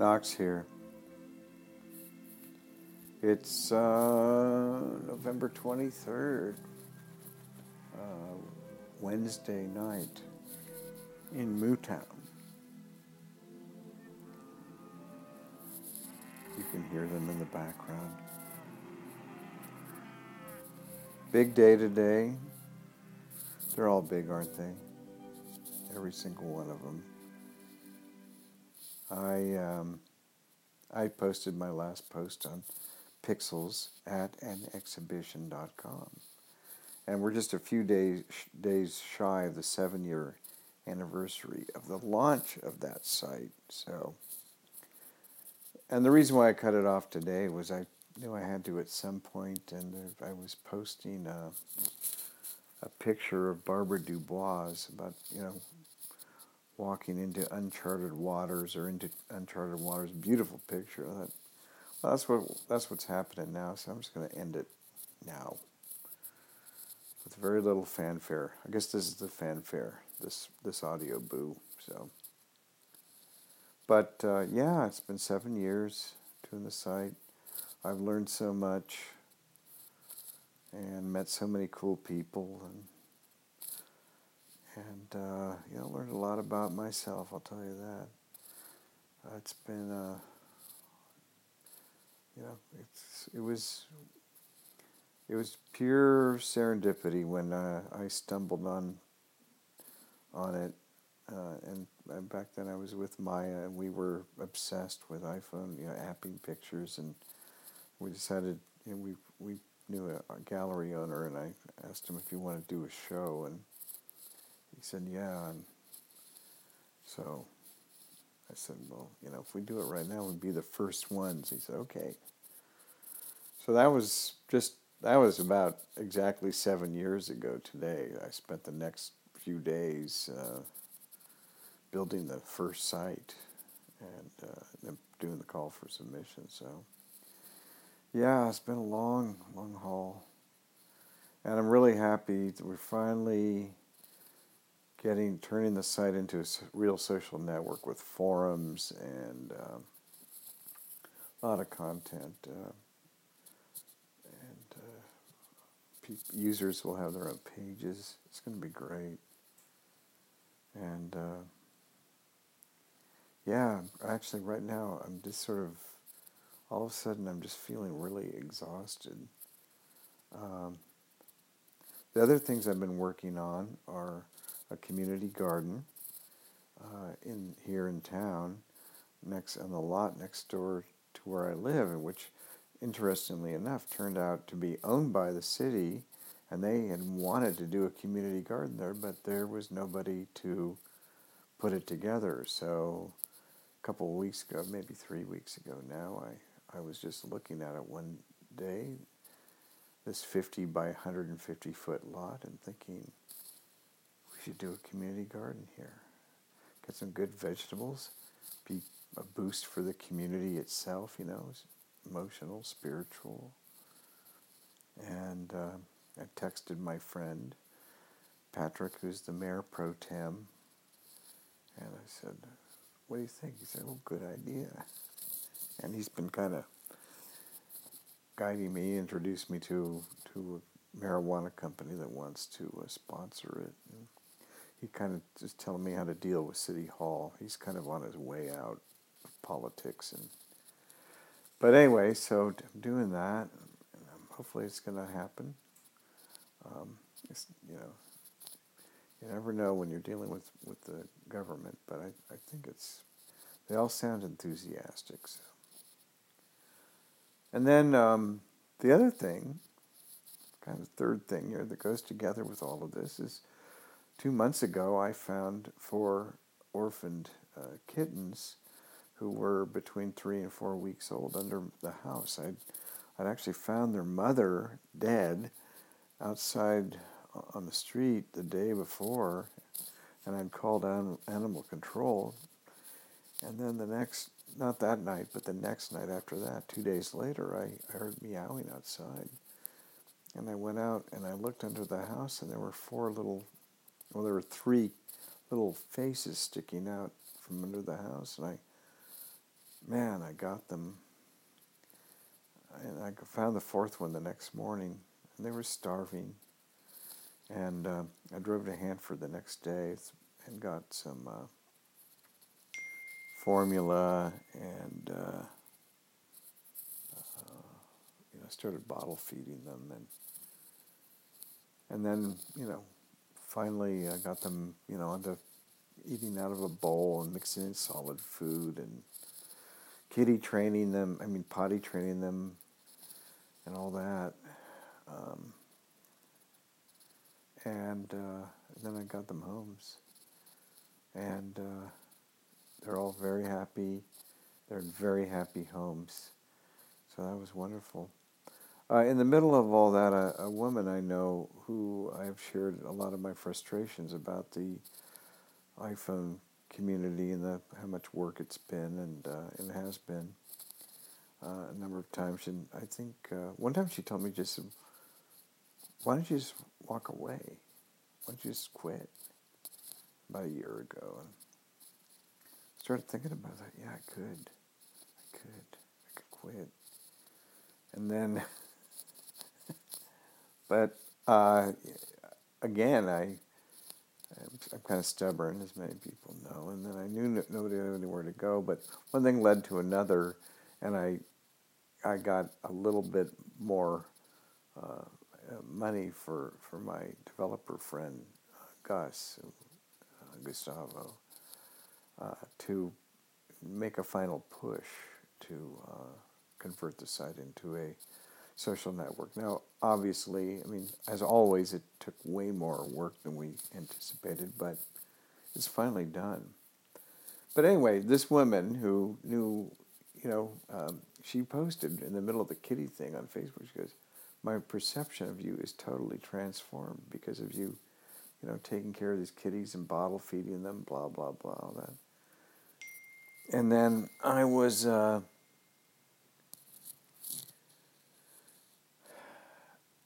Knox here. It's uh, November 23rd, uh, Wednesday night in Mootown. You can hear them in the background. Big day today. They're all big, aren't they? Every single one of them. I um, I posted my last post on pixels at anexhibition.com. And we're just a few days days shy of the seven year anniversary of the launch of that site. So, and the reason why I cut it off today was I knew I had to at some point, and I was posting a, a picture of Barbara Dubois about you know walking into uncharted waters or into uncharted waters. Beautiful picture. I thought, well, that's what that's what's happening now. So I'm just going to end it now with very little fanfare. I guess this is the fanfare. This this Audioboo. So, but uh, yeah, it's been seven years doing the site. I've learned so much and met so many cool people and and uh, you know learned a lot about myself. I'll tell you that. Uh, it's been uh, you know it's it was it was pure serendipity when uh, I stumbled on on it. Uh, and, and back then I was with Maya, and we were obsessed with iPhone, you know, apping pictures, and we decided, you know, we we knew a, a gallery owner, and I asked him if he wanted to do a show, and he said, yeah. And so I said, well, you know, if we do it right now, we'd be the first ones. He said, okay. So that was just, that was about exactly seven years ago today. I spent the next few days uh, building the first site and uh, then doing the call for submission. So, yeah, it's been a long, long haul. And I'm really happy that we're finally getting turning the site into a real social network with forums and a lot of content. Uh, and uh, users will have their own pages. It's going to be great. And uh, yeah, actually, right now, I'm just sort of all of a sudden, I'm just feeling really exhausted. Um, the other things I've been working on are a community garden uh, in here in town, next on the lot next door to where I live, which, interestingly enough, turned out to be owned by the city, and they had wanted to do a community garden there, but there was nobody to put it together. So, a couple of weeks ago, maybe three weeks ago now, I, I was just looking at it one day, this 50 by 150 foot lot, and thinking, you do a community garden here. Get some good vegetables, be a boost for the community itself, you know, emotional, spiritual. And uh, I texted my friend, Patrick, who's the mayor pro tem, and I said, What do you think? He said, Oh, good idea. And he's been kind of guiding me, introduced me to, to a marijuana company that wants to uh, sponsor it. And he kind of just telling me how to deal with City Hall. He's kind of on his way out of politics, and but anyway, so I'm doing that. Hopefully, it's going to happen. Um, it's, you know, you never know when you're dealing with, with the government, but I, I think it's they all sound enthusiastic. So. And then um, the other thing, kind of third thing here that goes together with all of this is two months ago, I found four orphaned uh, kittens who were between three and four weeks old under the house. I'd, I'd actually found their mother dead outside on the street the day before, and I'd called on animal control. And then the next, not that night, but the next night after that, two days later, I, I heard meowing outside. And I went out and I looked under the house, and there were four little well, there were three little faces sticking out from under the house, and I man, I got them. And I found the fourth one the next morning, and they were starving. And uh, I drove to Hanford the next day and got some uh, formula and uh, uh, you know started bottle feeding them and and then you know finally I got them you know into eating out of a bowl and mixing in solid food and kitty training them I mean potty training them and all that um, and, uh, then I got them homes and uh, they're all very happy. They're in very happy homes. So that was wonderful. Uh, in the middle of all that, a, a, woman I know who I have shared a lot of my frustrations about the iPhone community and the, how much work it's been and, uh, and has been uh, a number of times. And I think uh, one time she told me just, why don't you just walk away? Why don't you just quit? About a year ago. And started thinking about that. Yeah, I could. I could. I could quit. And then, but uh, again, I, I'm kind of stubborn, as many people know. And then I knew nobody had anywhere to go. But one thing led to another, and I, I got a little bit more uh, money for, for my developer friend, Gus, uh, Gustavo uh, to make a final push to uh, convert the site into a social network. Now, obviously, I mean, as always, it took way more work than we anticipated, but it's finally done. But anyway, this woman who knew, you know, um, she posted in the middle of the kitty thing on Facebook. She goes, "My perception of you is totally transformed because of you, you know, taking care of these kitties and bottle feeding them, blah blah blah, all that." and then I was uh,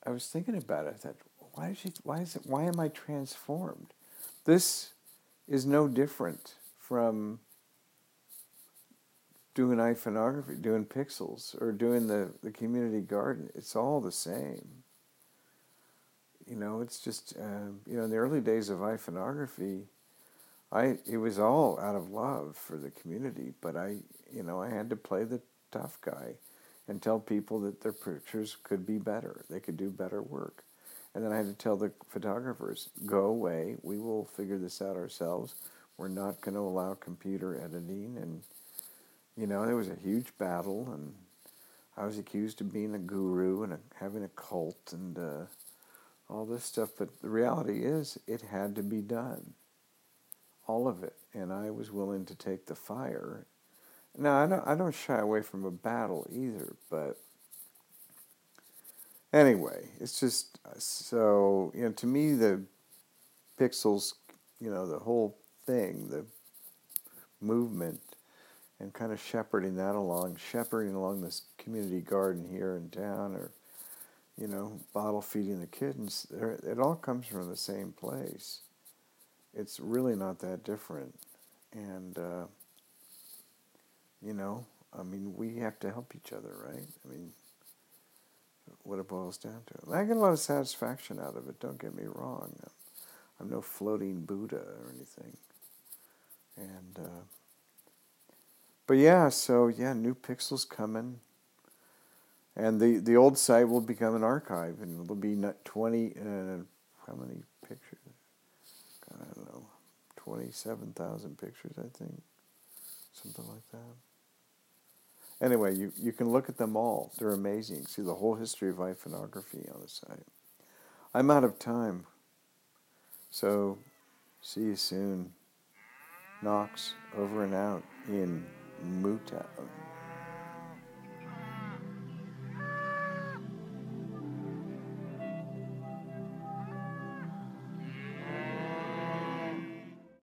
I was thinking about it. I thought, why is she? Why is it? Why am I transformed? This is no different from doing iPhoneography, doing pixels, or doing the, the community garden. It's all the same. You know, it's just, uh, you know, in the early days of iPhoneography, I it was all out of love for the community, but I you know I had to play the tough guy and tell people that their pictures could be better. They could do better work. And then I had to tell the photographers, go away. We will figure this out ourselves. We're not going to allow computer editing. And, you know, there was a huge battle. And I was accused of being a guru and a, having a cult and uh, all this stuff. But the reality is, it had to be done all of it, and I was willing to take the fire. Now I don't I don't shy away from a battle either, but anyway, it's just so you know to me the pixels, you know the whole thing, the movement, and kind of shepherding that along, shepherding along this community garden here in town, or you know bottle feeding the kittens. It all comes from the same place it's really not that different. And, uh, you know, I mean, we have to help each other, right? I mean, what it boils down to. I get a lot of satisfaction out of it, don't get me wrong. I'm no floating Buddha or anything. And, uh, but yeah, so yeah, new pixels coming. And the, the old site will become an archive, and it'll be not 20, uh, how many pictures? I don't know, 27,000 pictures, I think. Something like that. Anyway, you, you can look at them all. They're amazing. See the whole history of iPhoneography on the site. I'm out of time. So, see you soon. Knox, over and out in Mootown.